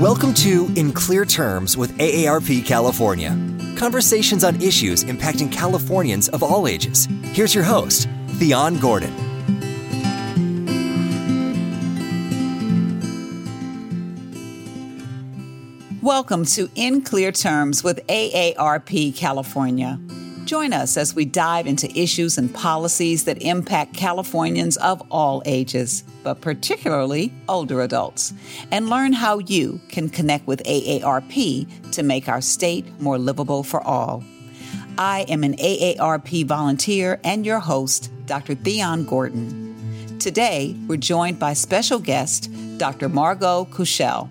Welcome to In Clear Terms with AARP California. Conversations on issues impacting Californians of all ages. Here's your host, Thyonne Gordon. Welcome to In Clear Terms with AARP California. Join us as we dive into issues and policies that impact Californians of all ages, but particularly older adults, and learn how you can connect with AARP to make our state more livable for all. I am an AARP volunteer and your host, Dr. Thyonne Gordon. Today, we're joined by special guest, Dr. Margot Kushel.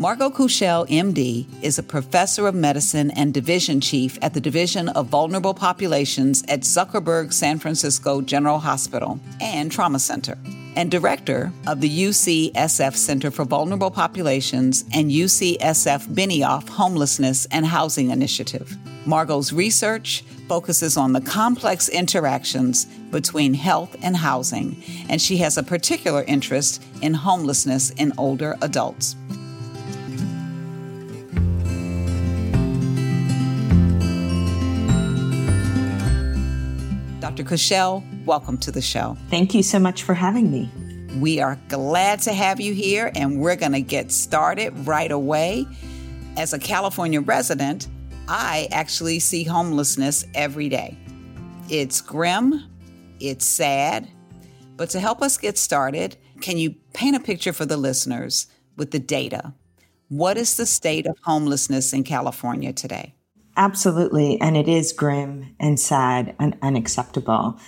Margot Kushel, MD, is a professor of medicine and division chief at the Division of Vulnerable Populations at Zuckerberg San Francisco General Hospital and Trauma Center, and director of the UCSF Center for Vulnerable Populations and UCSF Benioff Homelessness and Housing Initiative. Margot's research focuses on the complex interactions between health and housing, and she has a particular interest in homelessness in older adults. Kushel, welcome to the show. Thank you so much for having me. We are glad to have you here, and we're going to get started right away. As a California resident, I actually see homelessness every day. It's grim, it's sad, but to help us get started, can you paint a picture for the listeners with the data? What is the state of homelessness in California today? Absolutely. And it is grim and sad and unacceptable.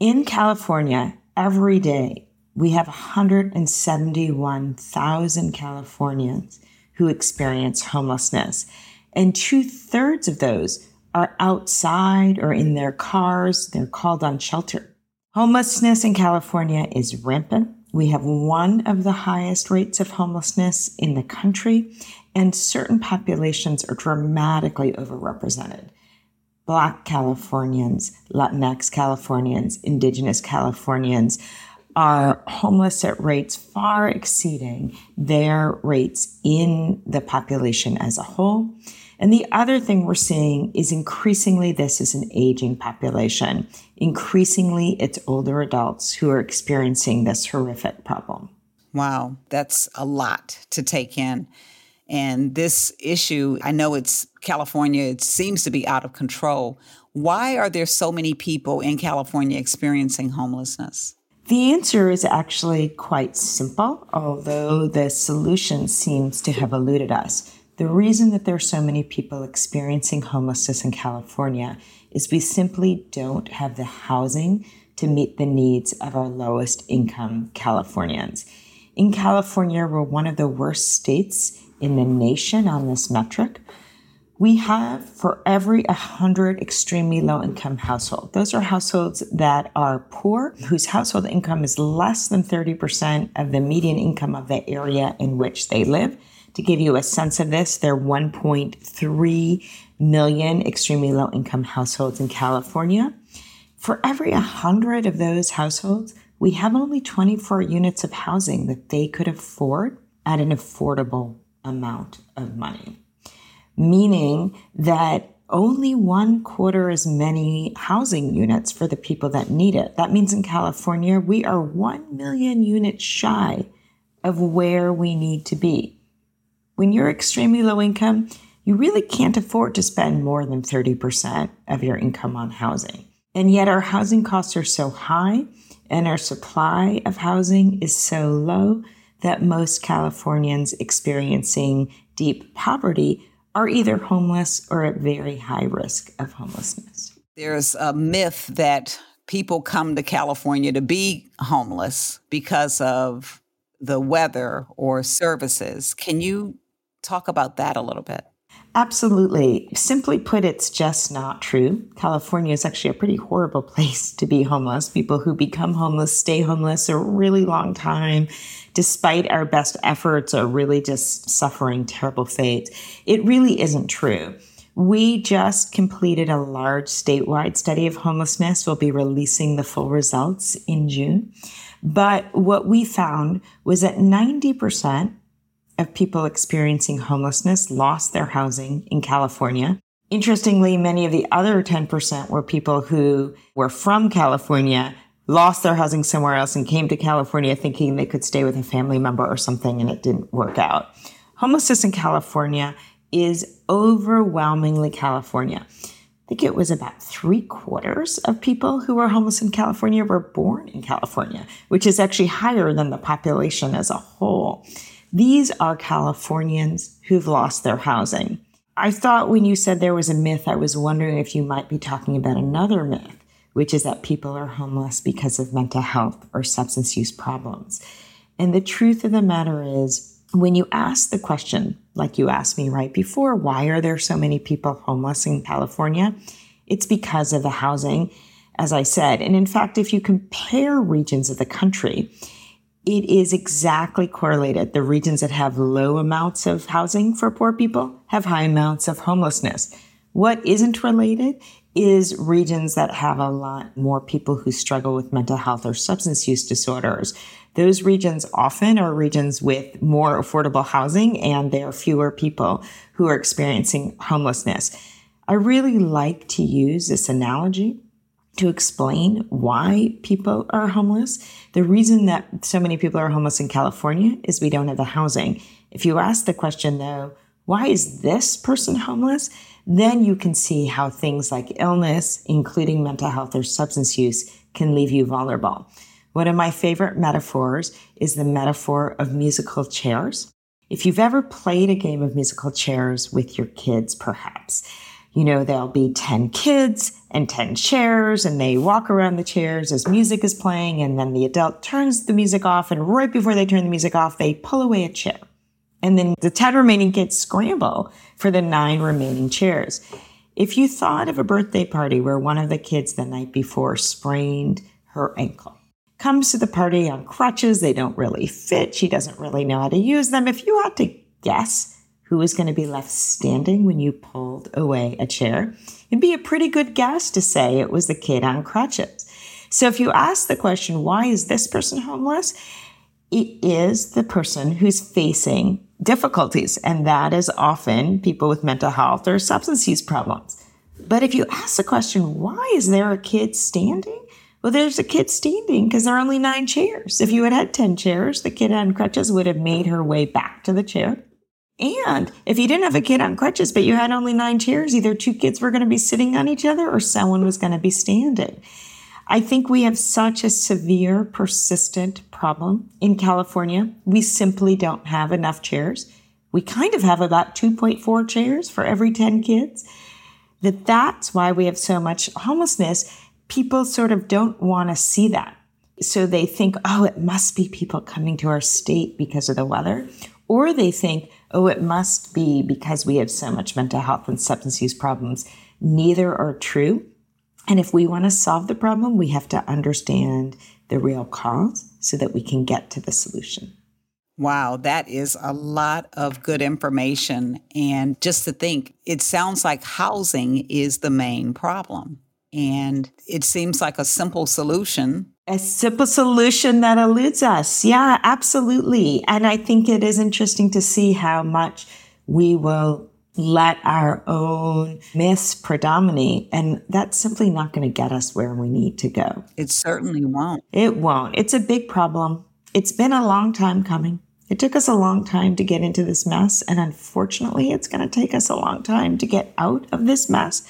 In California, every day, we have 171,000 Californians who experience homelessness. And two thirds of those are outside or in their cars. They're called on shelter. Homelessness in California is rampant. We have one of the highest rates of homelessness in the country, and certain populations are dramatically overrepresented. Black Californians, Latinx Californians, Indigenous Californians are homeless at rates far exceeding their rates in the population as a whole. And the other thing we're seeing is increasingly this is an aging population. Increasingly, it's older adults who are experiencing this horrific problem. Wow, that's a lot to take in. And this issue, I know it's California, it seems to be out of control. Why are there so many people in California experiencing homelessness? The answer is actually quite simple, although the solution seems to have eluded us. The reason that there are so many people experiencing homelessness in California is we simply don't have the housing to meet the needs of our lowest income Californians. In California, we're one of the worst states in the nation on this metric. We have for every 100 extremely low income household, those are households that are poor, whose household income is less than 30% of the median income of the area in which they live. To give you a sense of this, there are 1.3 million extremely low income households in California. For every 100 of those households, we have only 24 units of housing that they could afford at an affordable amount of money. Meaning that only one quarter as many housing units for the people that need it. That means in California, we are 1 million units shy of where we need to be. When you're extremely low income, you really can't afford to spend more than 30% of your income on housing. And yet our housing costs are so high and our supply of housing is so low that most Californians experiencing deep poverty are either homeless or at very high risk of homelessness. There's a myth that people come to California to be homeless because of the weather or services. Can you talk about that a little bit. Absolutely. Simply put, it's just not true. California is actually a pretty horrible place to be homeless. People who become homeless stay homeless a really long time, despite our best efforts, are really just suffering terrible fate. It really isn't true. We just completed a large statewide study of homelessness. We'll be releasing the full results in June. But what we found was that 90% of people experiencing homelessness lost their housing in California. Interestingly, many of the other 10% were people who were from California, lost their housing somewhere else, and came to California thinking they could stay with a family member or something, and it didn't work out. Homelessness in California is overwhelmingly California. I think it was about three quarters of people who were homeless in California were born in California, which is actually higher than the population as a whole. These are Californians who've lost their housing. I thought when you said there was a myth, I was wondering if you might be talking about another myth, which is that people are homeless because of mental health or substance use problems. And the truth of the matter is, when you ask the question, like you asked me right before, why are there so many people homeless in California? It's because of the housing, as I said. And in fact, if you compare regions of the country, it is exactly correlated. The regions that have low amounts of housing for poor people have high amounts of homelessness. What isn't related is regions that have a lot more people who struggle with mental health or substance use disorders. Those regions often are regions with more affordable housing and there are fewer people who are experiencing homelessness. I really like to use this analogy to explain why people are homeless. The reason that so many people are homeless in California is we don't have the housing. If you ask the question though, why is this person homeless? Then you can see how things like illness, including mental health or substance use, can leave you vulnerable. One of my favorite metaphors is the metaphor of musical chairs. If you've ever played a game of musical chairs with your kids, perhaps, you know, there'll be 10 kids and 10 chairs, and they walk around the chairs as music is playing, and then the adult turns the music off, and right before they turn the music off, they pull away a chair. And then the 10 remaining kids scramble for the nine remaining chairs. If you thought of a birthday party where one of the kids the night before sprained her ankle, comes to the party on crutches, they don't really fit, she doesn't really know how to use them. If you had to guess who was going to be left standing when you pulled away a chair, it'd be a pretty good guess to say it was the kid on crutches. So if you ask the question, why is this person homeless? It is the person who's facing difficulties, and that is often people with mental health or substance use problems. But if you ask the question, why is there a kid standing? Well, there's a kid standing because there are only nine chairs. If you had had 10 chairs, the kid on crutches would have made her way back to the chair. And if you didn't have a kid on crutches, but you had only nine chairs, either two kids were going to be sitting on each other or someone was going to be standing. I think we have such a severe, persistent problem in California. We simply don't have enough chairs. We kind of have about 2.4 chairs for every 10 kids. That that's why we have so much homelessness. People sort of don't want to see that. So they think, oh, it must be people coming to our state because of the weather. Or they think, oh, it must be because we have so much mental health and substance use problems. Neither are true. And if we want to solve the problem, we have to understand the real cause so that we can get to the solution. Wow, that is a lot of good information. And just to think, it sounds like housing is the main problem. And it seems like a simple solution. A simple solution that eludes us. Yeah, absolutely. And I think it is interesting to see how much we will let our own myths predominate. And that's simply not going to get us where we need to go. It certainly won't. It won't. It's a big problem. It's been a long time coming. It took us a long time to get into this mess. And unfortunately, it's going to take us a long time to get out of this mess.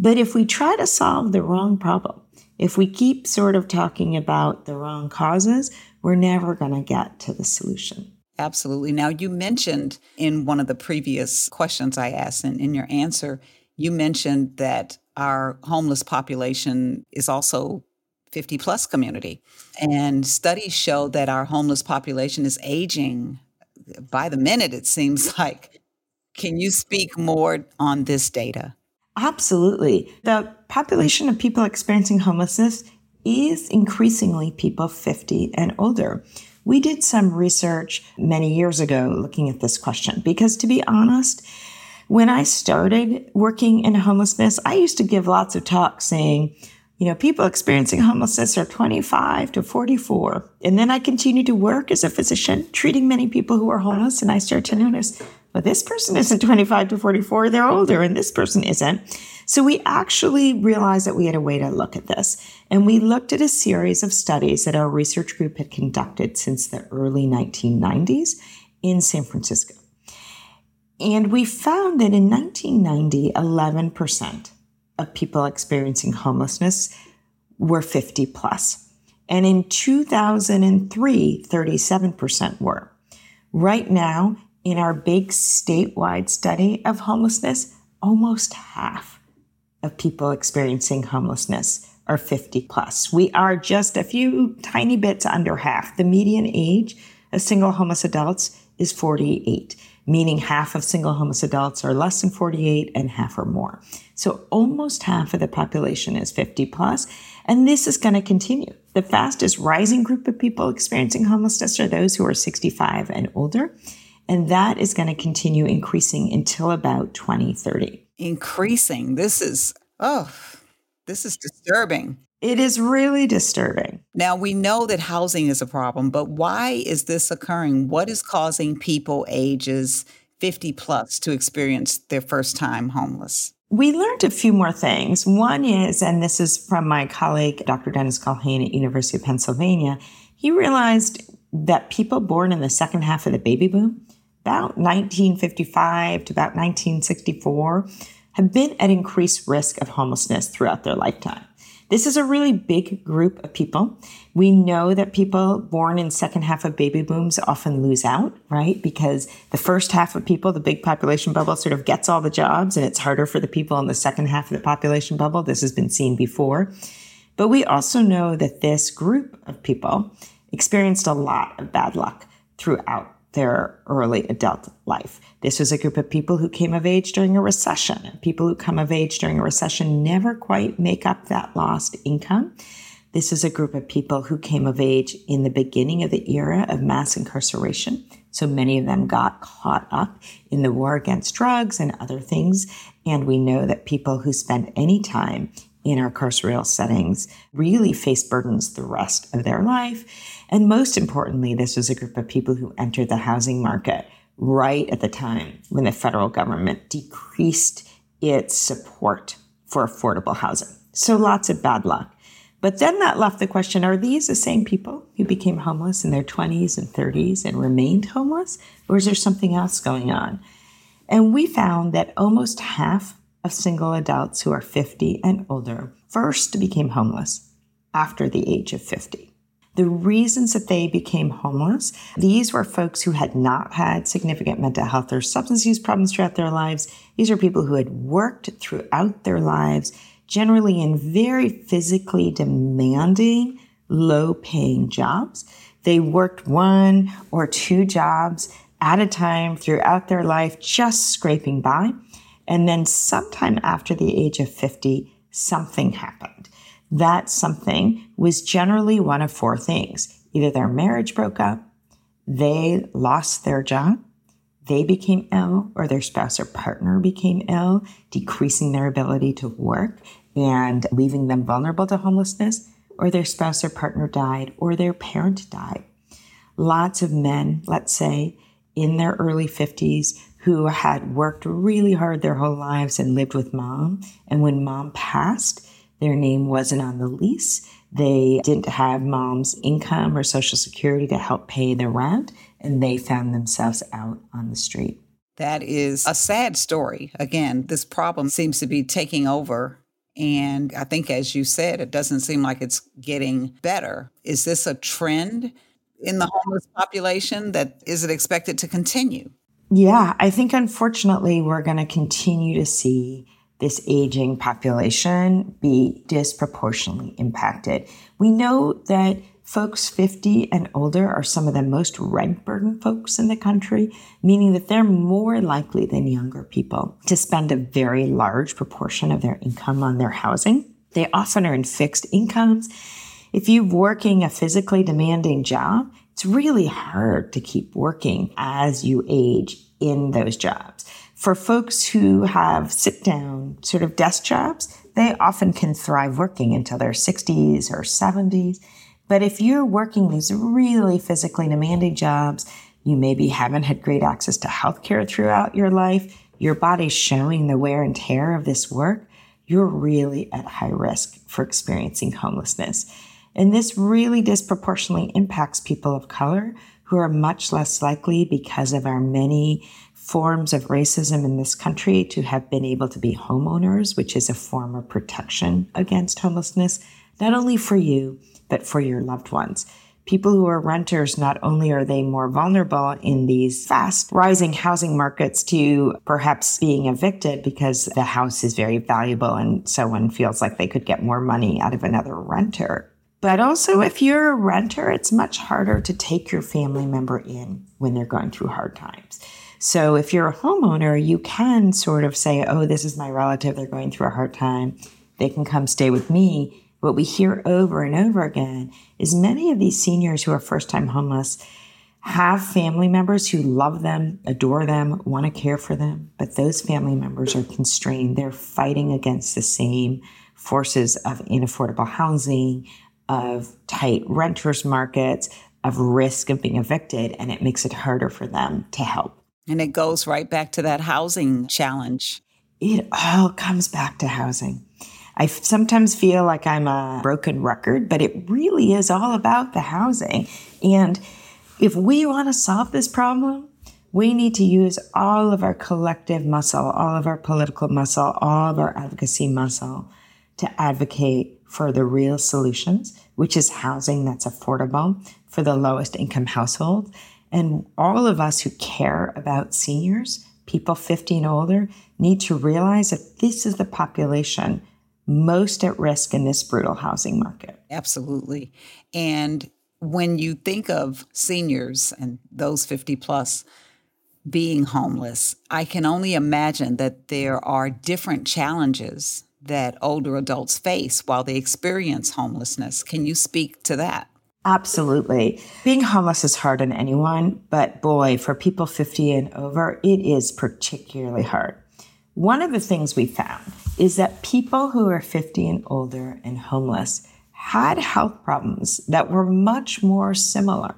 But if we try to solve the wrong problem, if we keep sort of talking about the wrong causes, we're never going to get to the solution. Absolutely. Now, you mentioned in one of the previous questions I asked, and in your answer, you mentioned that our homeless population is also 50 plus community. And studies show that our homeless population is aging by the minute, it seems like. Can you speak more on this data? Absolutely. The population of people experiencing homelessness is increasingly people 50 and older. We did some research many years ago looking at this question because, to be honest, when I started working in homelessness, I used to give lots of talks saying, you know, people experiencing homelessness are 25 to 44. And then I continued to work as a physician, treating many people who are homeless. And I started to notice, well, this person isn't 25 to 44, they're older, and this person isn't. So we actually realized that we had a way to look at this. And we looked at a series of studies that our research group had conducted since the early 1990s in San Francisco. And we found that in 1990, 11% of people experiencing homelessness were 50 plus. And in 2003, 37% were. Right now, in our big statewide study of homelessness, almost half of people experiencing homelessness are 50 plus. We are just a few tiny bits under half. The median age of single homeless adults is 48 meaning half of single homeless adults are less than 48 and half are more. So almost half of the population is 50 plus, and this is going to continue. The fastest rising group of people experiencing homelessness are those who are 65 and older, and that is going to continue increasing until about 2030. Increasing. This is, oh, this is disturbing. It is really disturbing. Now, we know that housing is a problem, but why is this occurring? What is causing people ages 50 plus to experience their first time homeless? We learned a few more things. One is, and this is from my colleague, Dr. Dennis Culhane at University of Pennsylvania, he realized that people born in the second half of the baby boom, about 1955 to about 1964, have been at increased risk of homelessness throughout their lifetime. This is a really big group of people. We know that people born in second half of baby booms often lose out, right? Because the first half of people, the big population bubble sort of gets all the jobs and it's harder for the people in the second half of the population bubble. This has been seen before. But we also know that this group of people experienced a lot of bad luck throughout their early adult life. This was a group of people who came of age during a recession. People who come of age during a recession never quite make up that lost income. This is a group of people who came of age in the beginning of the era of mass incarceration. So many of them got caught up in the war against drugs and other things. And we know that people who spend any time in our carceral settings really face burdens the rest of their life. And most importantly, this was a group of people who entered the housing market right at the time when the federal government decreased its support for affordable housing. So lots of bad luck. But then that left the question are these the same people who became homeless in their 20s and 30s and remained homeless? Or is there something else going on? And we found that almost half of single adults who are 50 and older first became homeless after the age of 50. The reasons that they became homeless, these were folks who had not had significant mental health or substance use problems throughout their lives. These are people who had worked throughout their lives, generally in very physically demanding, low paying jobs. They worked one or two jobs at a time throughout their life, just scraping by. And then sometime after the age of 50, something happened. That something was generally one of four things. Either their marriage broke up, they lost their job, they became ill, or their spouse or partner became ill, decreasing their ability to work and leaving them vulnerable to homelessness, or their spouse or partner died, or their parent died. Lots of men, let's say, in their early 50s who had worked really hard their whole lives and lived with mom. And when mom passed, their name wasn't on the lease. They didn't have mom's income or social security to help pay the rent, and they found themselves out on the street. That is a sad story. Again, this problem seems to be taking over. And I think, as you said, it doesn't seem like it's getting better. Is this a trend in the homeless population that is it expected to continue? Yeah, I think unfortunately we're going to continue to see this aging population be disproportionately impacted. We know that folks 50 and older are some of the most rent burdened folks in the country, meaning that they're more likely than younger people to spend a very large proportion of their income on their housing. They often are in fixed incomes. If you're working a physically demanding job, it's really hard to keep working as you age in those jobs. For folks who have sit down sort of desk jobs, they often can thrive working until their 60s or 70s. But if you're working these really physically demanding jobs, you maybe haven't had great access to healthcare throughout your life, your body's showing the wear and tear of this work, you're really at high risk for experiencing homelessness. And this really disproportionately impacts people of color who are much less likely because of our many forms of racism in this country to have been able to be homeowners, which is a form of protection against homelessness, not only for you, but for your loved ones. People who are renters, not only are they more vulnerable in these fast rising housing markets to perhaps being evicted because the house is very valuable and someone feels like they could get more money out of another renter. But also, if you're a renter, it's much harder to take your family member in when they're going through hard times. So if you're a homeowner, you can sort of say, oh, this is my relative. They're going through a hard time. They can come stay with me. What we hear over and over again is many of these seniors who are first time homeless have family members who love them, adore them, want to care for them, but those family members are constrained. They're fighting against the same forces of inaffordable housing, of tight renters markets, of risk of being evicted, and it makes it harder for them to help. And it goes right back to that housing challenge. It all comes back to housing. I sometimes feel like I'm a broken record, but it really is all about the housing. And if we want to solve this problem, we need to use all of our collective muscle, all of our political muscle, all of our advocacy muscle to advocate for the real solutions, which is housing that's affordable for the lowest income household and all of us who care about seniors, people 50 and older, need to realize that this is the population most at risk in this brutal housing market. Absolutely. And when you think of seniors and those 50 plus being homeless, I can only imagine that there are different challenges that older adults face while they experience homelessness. Can you speak to that? Absolutely. Being homeless is hard on anyone, but boy, for people 50 and over, it is particularly hard. One of the things we found is that people who are 50 and older and homeless had health problems that were much more similar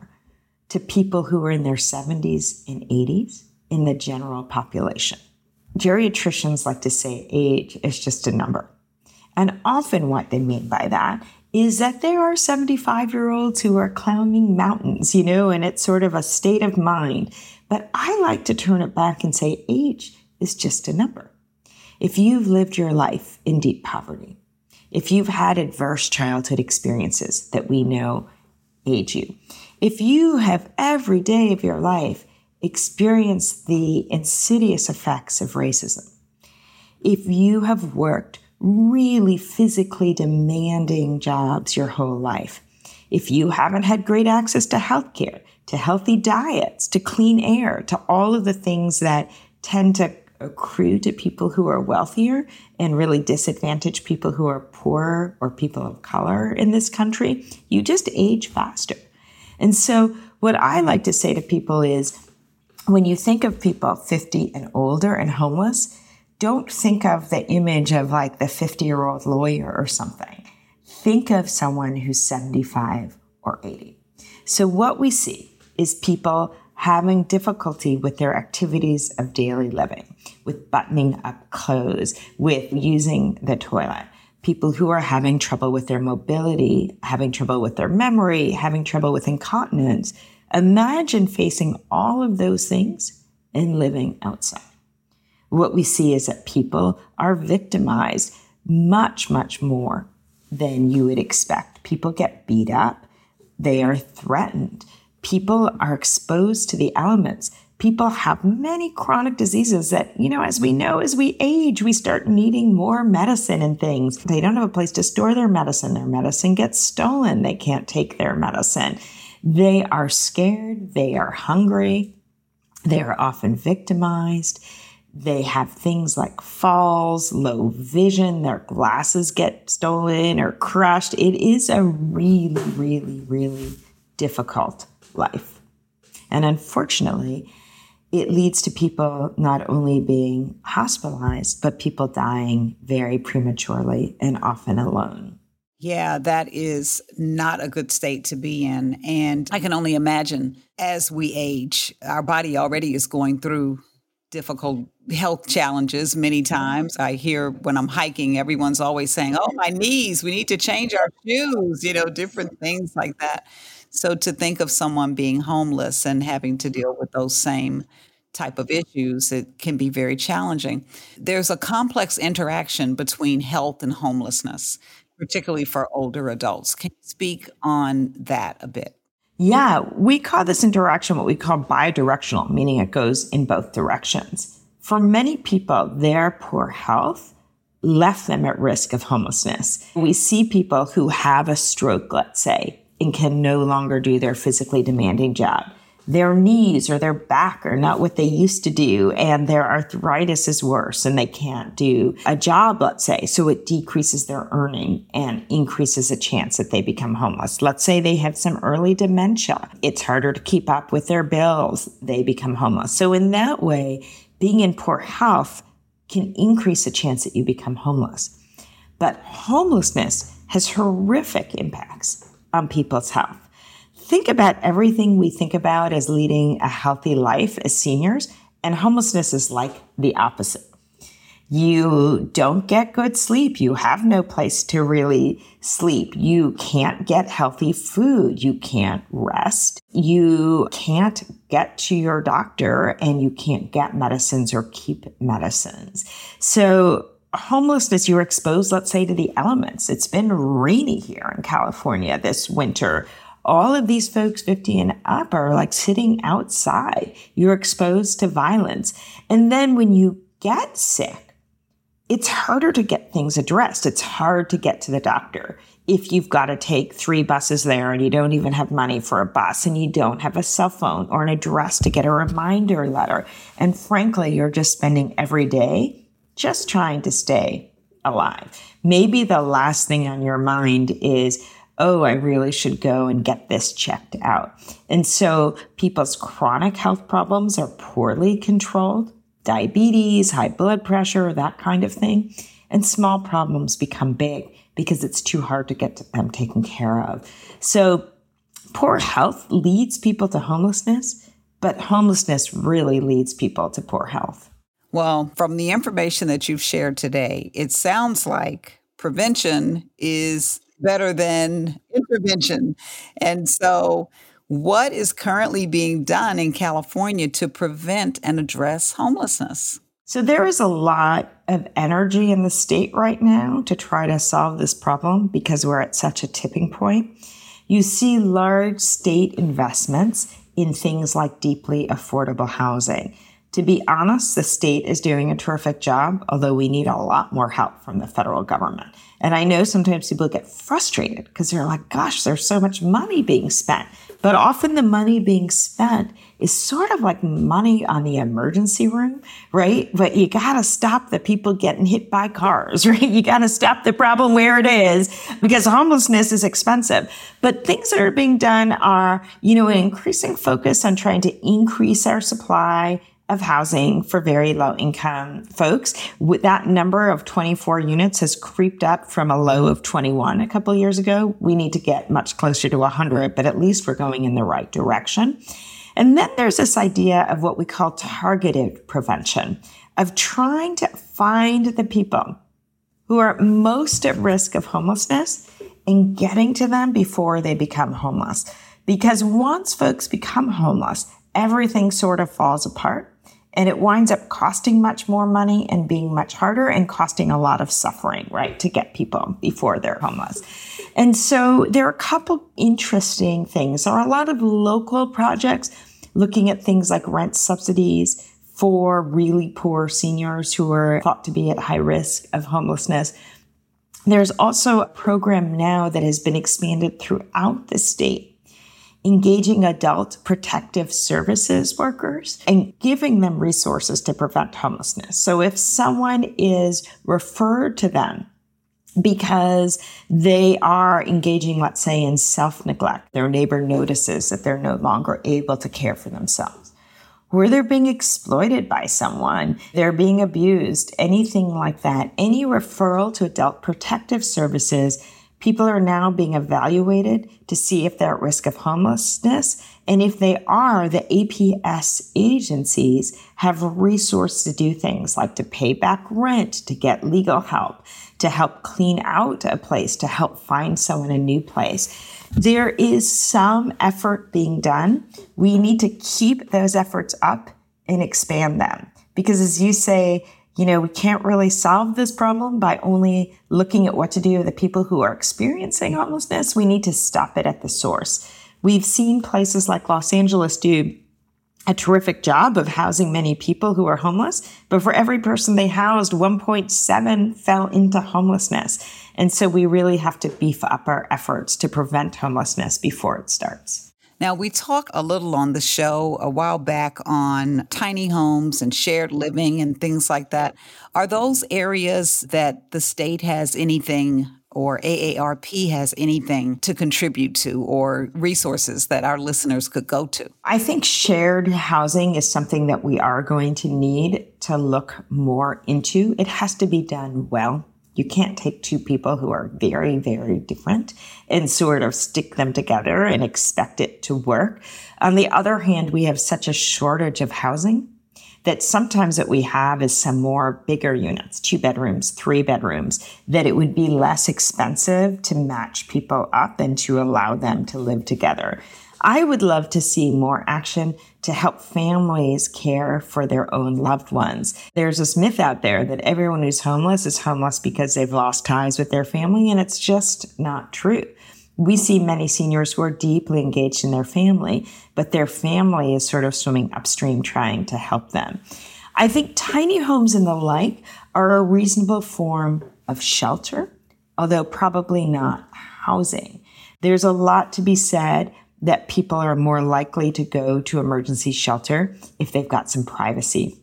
to people who were in their 70s and 80s in the general population. Geriatricians like to say age is just a number. And often what they mean by that is that there are 75 year olds who are climbing mountains, you know, and it's sort of a state of mind. But I like to turn it back and say age is just a number. If you've lived your life in deep poverty, if you've had adverse childhood experiences that we know age you, if you have every day of your life experienced the insidious effects of racism, if you have worked really physically demanding jobs your whole life. If you haven't had great access to healthcare, to healthy diets, to clean air, to all of the things that tend to accrue to people who are wealthier and really disadvantage people who are poor or people of color in this country, you just age faster. And so, what I like to say to people is when you think of people 50 and older and homeless, don't think of the image of like the 50 year old lawyer or something. Think of someone who's 75 or 80. So, what we see is people having difficulty with their activities of daily living, with buttoning up clothes, with using the toilet. People who are having trouble with their mobility, having trouble with their memory, having trouble with incontinence. Imagine facing all of those things and living outside what we see is that people are victimized much, much more than you would expect. People get beat up, they are threatened, people are exposed to the elements. People have many chronic diseases that, you know, as we know, as we age, we start needing more medicine and things. They don't have a place to store their medicine. Their medicine gets stolen. They can't take their medicine. They are scared. They are hungry. They are often victimized. They have things like falls, low vision, their glasses get stolen or crushed. It is a really, really, really difficult life. And unfortunately, it leads to people not only being hospitalized, but people dying very prematurely and often alone. Yeah, that is not a good state to be in. And I can only imagine as we age, our body already is going through difficult health challenges many times. I hear when I'm hiking, everyone's always saying, Oh, my knees, we need to change our shoes, you know, different things like that. So to think of someone being homeless and having to deal with those same type of issues, it can be very challenging. There's a complex interaction between health and homelessness, particularly for older adults. Can you speak on that a bit? Yeah, we call this interaction what we call bidirectional, meaning it goes in both directions. For many people, their poor health left them at risk of homelessness. We see people who have a stroke, let's say, and can no longer do their physically demanding job. Their knees or their back are not what they used to do, and their arthritis is worse, and they can't do a job, let's say. So it decreases their earning and increases the chance that they become homeless. Let's say they have some early dementia. It's harder to keep up with their bills. They become homeless. So in that way, being in poor health can increase the chance that you become homeless. But homelessness has horrific impacts on people's health. Think about everything we think about as leading a healthy life as seniors, and homelessness is like the opposite. You don't get good sleep. You have no place to really sleep. You can't get healthy food. You can't rest. You can't get to your doctor and you can't get medicines or keep medicines. So homelessness, you're exposed, let's say, to the elements. It's been rainy here in California this winter. All of these folks 50 and up are like sitting outside. You're exposed to violence. And then when you get sick, it's harder to get things addressed. It's hard to get to the doctor if you've got to take three buses there and you don't even have money for a bus and you don't have a cell phone or an address to get a reminder letter. And frankly, you're just spending every day just trying to stay alive. Maybe the last thing on your mind is, oh, I really should go and get this checked out. And so people's chronic health problems are poorly controlled diabetes, high blood pressure, that kind of thing. And small problems become big because it's too hard to get them taken care of. So poor health leads people to homelessness, but homelessness really leads people to poor health. Well, from the information that you've shared today, it sounds like prevention is better than intervention. And so, what is currently being done in California to prevent and address homelessness? So, there is a lot of energy in the state right now to try to solve this problem because we're at such a tipping point. You see large state investments in things like deeply affordable housing. To be honest, the state is doing a terrific job, although we need a lot more help from the federal government. And I know sometimes people get frustrated because they're like, gosh, there's so much money being spent. But often the money being spent is sort of like money on the emergency room, right? But you got to stop the people getting hit by cars, right? You got to stop the problem where it is because homelessness is expensive. But things that are being done are, you know, an increasing focus on trying to increase our supply of housing for very low income folks. With that number of 24 units has creeped up from a low of 21 a couple years ago. We need to get much closer to 100, but at least we're going in the right direction. And then there's this idea of what we call targeted prevention, of trying to find the people who are most at risk of homelessness and getting to them before they become homeless. Because once folks become homeless, everything sort of falls apart and it winds up costing much more money and being much harder and costing a lot of suffering, right, to get people before they're homeless. And so there are a couple interesting things. There are a lot of local projects looking at things like rent subsidies for really poor seniors who are thought to be at high risk of homelessness. There's also a program now that has been expanded throughout the state engaging adult protective services workers and giving them resources to prevent homelessness. So if someone is referred to them because they are engaging, let's say, in self neglect, their neighbor notices that they're no longer able to care for themselves. where they're being exploited by someone, they're being abused, anything like that, any referral to adult protective services, people are now being evaluated to see if they're at risk of homelessness. And if they are, the APS agencies have resources to do things like to pay back rent, to get legal help, to help clean out a place, to help find someone a new place there is some effort being done. We need to keep those efforts up and expand them. Because as you say, you know, we can't really solve this problem by only looking at what to do with the people who are experiencing homelessness. We need to stop it at the source. We've seen places like Los Angeles do a terrific job of housing many people who are homeless, but for every person they housed, 1.7 fell into homelessness. And so we really have to beef up our efforts to prevent homelessness before it starts. Now, we talked a little on the show a while back on tiny homes and shared living and things like that. Are those areas that the state has anything or AARP has anything to contribute to or resources that our listeners could go to? I think shared housing is something that we are going to need to look more into. It has to be done well. You can't take two people who are very, very different and sort of stick them together and expect it to work. On the other hand, we have such a shortage of housing that sometimes what we have is some more bigger units, two bedrooms, three bedrooms, that it would be less expensive to match people up and to allow them to live together. I would love to see more action to help families care for their own loved ones. There's this myth out there that everyone who's homeless is homeless because they've lost ties with their family, and it's just not true. We see many seniors who are deeply engaged in their family, but their family is sort of swimming upstream trying to help them. I think tiny homes and the like are a reasonable form of shelter, although probably not housing. There's a lot to be said that people are more likely to go to emergency shelter if they've got some privacy,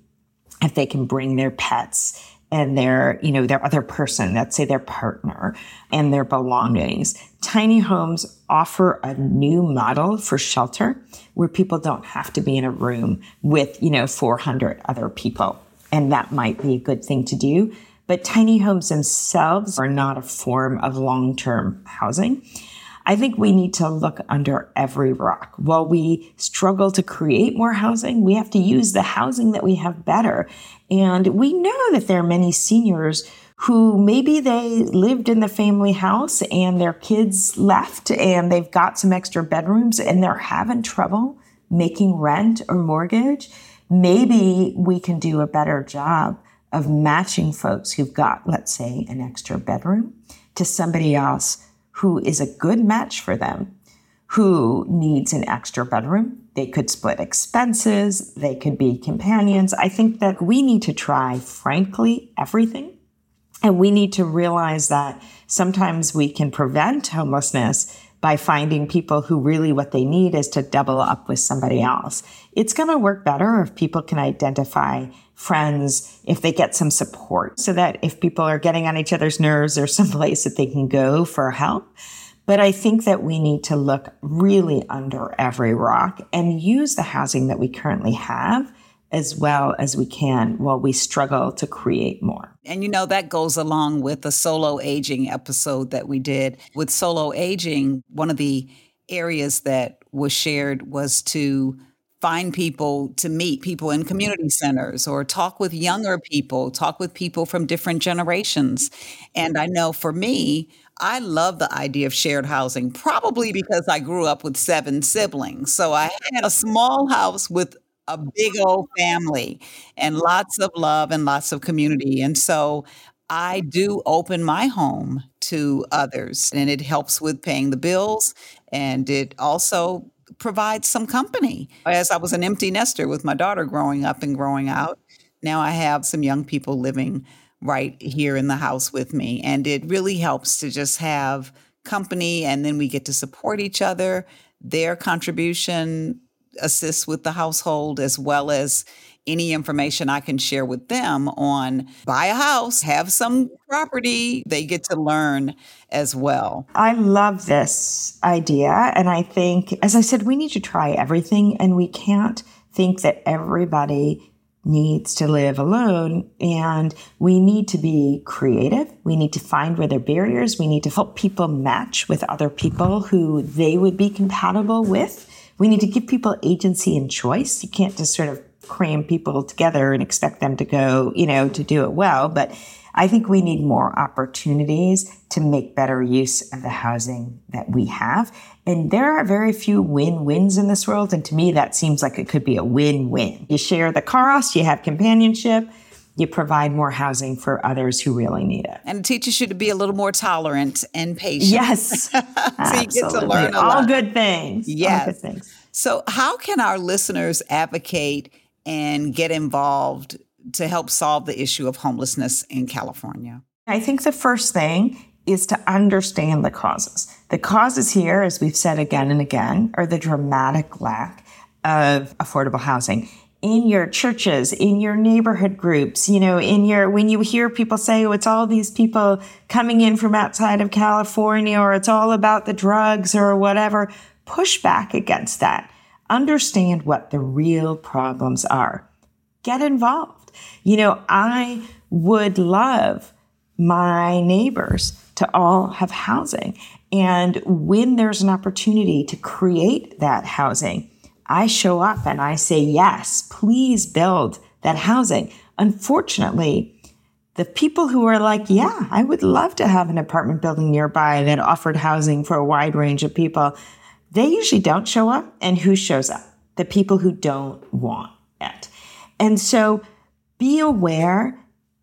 if they can bring their pets and their, you know, their other person, let's say their partner and their belongings. Tiny homes offer a new model for shelter where people don't have to be in a room with, you know, 400 other people. And that might be a good thing to do. But tiny homes themselves are not a form of long-term housing. I think we need to look under every rock. While we struggle to create more housing, we have to use the housing that we have better. And we know that there are many seniors who maybe they lived in the family house and their kids left and they've got some extra bedrooms and they're having trouble making rent or mortgage. Maybe we can do a better job of matching folks who've got, let's say, an extra bedroom to somebody else who is a good match for them, who needs an extra bedroom. They could split expenses, they could be companions. I think that we need to try, frankly, everything. And we need to realize that sometimes we can prevent homelessness by finding people who really what they need is to double up with somebody else. It's going to work better if people can identify friends, if they get some support so that if people are getting on each other's nerves, there's some place that they can go for help. But I think that we need to look really under every rock and use the housing that we currently have as well as we can while we struggle to create more. And you know, that goes along with the solo aging episode that we did. With solo aging, one of the areas that was shared was to find people to meet people in community centers or talk with younger people, talk with people from different generations. And I know for me, I love the idea of shared housing, probably because I grew up with seven siblings. So I had a small house with a big old family and lots of love and lots of community. And so I do open my home to others and it helps with paying the bills and it also provides some company. As I was an empty nester with my daughter growing up and growing out, now I have some young people living right here in the house with me. And it really helps to just have company and then we get to support each other. Their contribution assists with the household as well as any information I can share with them on buy a house, have some property, they get to learn as well. I love this idea. And I think, as I said, we need to try everything and we can't think that everybody needs to live alone and we need to be creative. We need to find where there are barriers. We need to help people match with other people who they would be compatible with. We need to give people agency and choice. You can't just sort of cram people together and expect them to go, you know, to do it well. But I think we need more opportunities to make better use of the housing that we have. And there are very few win wins in this world. And to me, that seems like it could be a win win. You share the cost, you have companionship, you provide more housing for others who really need it. And teachers should be a little more tolerant and patient. Yes. so you get to learn all good things. Yes. All good things. So, how can our listeners advocate and get involved to help solve the issue of homelessness in California? I think the first thing is to understand the causes. The causes here, as we've said again and again, are the dramatic lack of affordable housing in your churches, in your neighborhood groups, you know, in your, when you hear people say, oh, it's all these people coming in from outside of California or it's all about the drugs or whatever, push back against that. Understand what the real problems are. Get involved. You know, I would love my neighbors to all have housing. And when there's an opportunity to create that housing, I show up and I say, yes, please build that housing. Unfortunately, the people who are like, yeah, I would love to have an apartment building nearby that offered housing for a wide range of people, they usually don't show up. And who shows up? The people who don't want it. And so be aware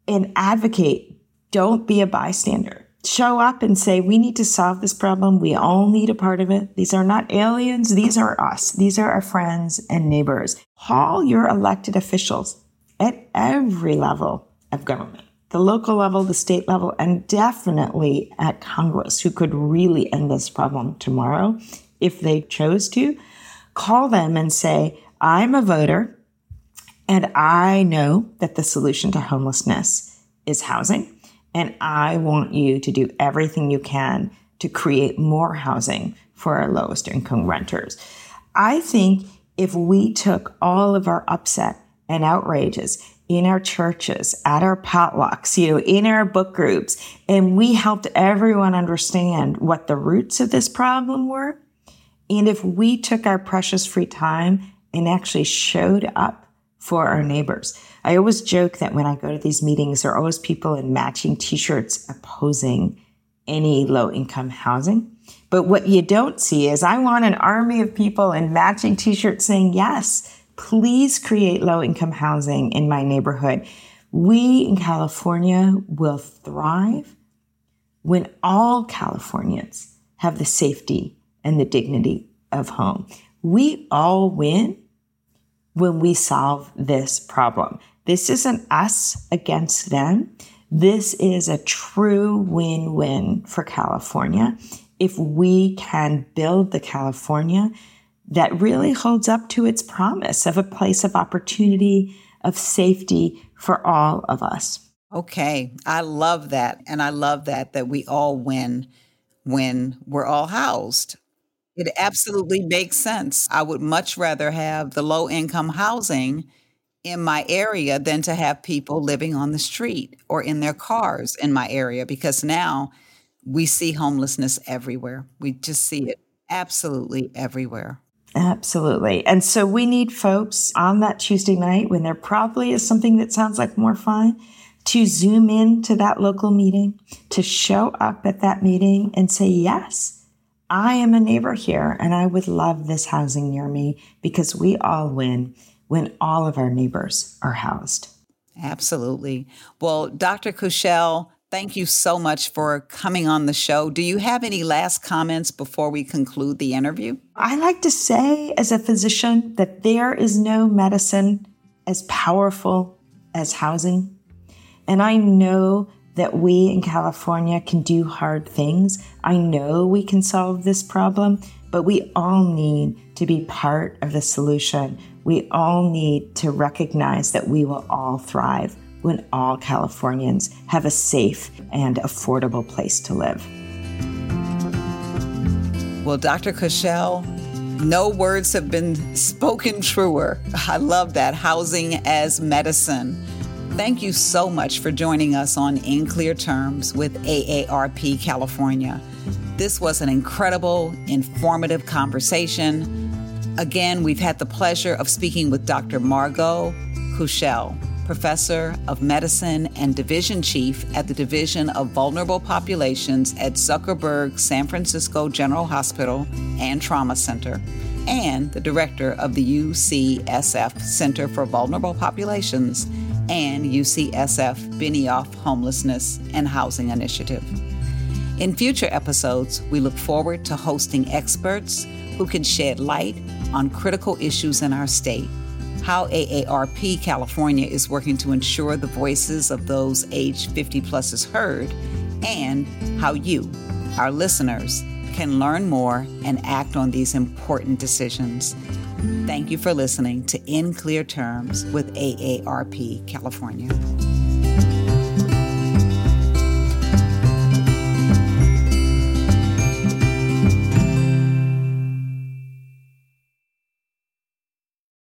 and advocate. Don't be a bystander show up and say, we need to solve this problem. We all need a part of it. These are not aliens. These are us. These are our friends and neighbors. Call your elected officials at every level of government, the local level, the state level, and definitely at Congress, who could really end this problem tomorrow if they chose to. Call them and say, I'm a voter and I know that the solution to homelessness is housing. And I want you to do everything you can to create more housing for our lowest income renters. I think if we took all of our upset and outrages in our churches, at our potlucks, you know, in our book groups, and we helped everyone understand what the roots of this problem were. And if we took our precious free time and actually showed up for our neighbors. I always joke that when I go to these meetings, there are always people in matching t-shirts opposing any low income housing. But what you don't see is I want an army of people in matching t-shirts saying, yes, please create low income housing in my neighborhood. We in California will thrive when all Californians have the safety and the dignity of home. We all win when we solve this problem. This isn't us against them. This is a true win win for California. If we can build the California that really holds up to its promise of a place of opportunity, of safety for all of us. Okay, I love that. And I love that, that we all win when we're all housed. It absolutely makes sense. I would much rather have the low income housing in my area than to have people living on the street or in their cars in my area because now we see homelessness everywhere. We just see it absolutely everywhere. Absolutely. And so we need folks on that Tuesday night when there probably is something that sounds like more fun to zoom in to that local meeting, to show up at that meeting and say, yes, I am a neighbor here and I would love this housing near me because we all win when all of our neighbors are housed. Absolutely. Well, Dr. Kushel, thank you so much for coming on the show. Do you have any last comments before we conclude the interview? I like to say, as a physician, that there is no medicine as powerful as housing. And I know that we in California can do hard things. I know we can solve this problem, but we all need to be part of the solution. We all need to recognize that we will all thrive when all Californians have a safe and affordable place to live. Well, Dr. Kushel, No words have been spoken truer. I love that. Housing as medicine. Thank you so much for joining us on In Clear Terms with AARP California. This was an incredible, informative conversation. Again, we've had the pleasure of speaking with Dr. Margot Kushel, Professor of Medicine and Division Chief at the Division of Vulnerable Populations at Zuckerberg San Francisco General Hospital and Trauma Center, and the Director of the UCSF Center for Vulnerable Populations and UCSF Benioff Homelessness and Housing Initiative. In future episodes, we look forward to hosting experts who can shed light on critical issues in our state, how AARP California is working to ensure the voices of those aged 50 plus is heard, and how you, our listeners, can learn more and act on these important decisions. Thank you for listening to In Clear Terms with AARP California.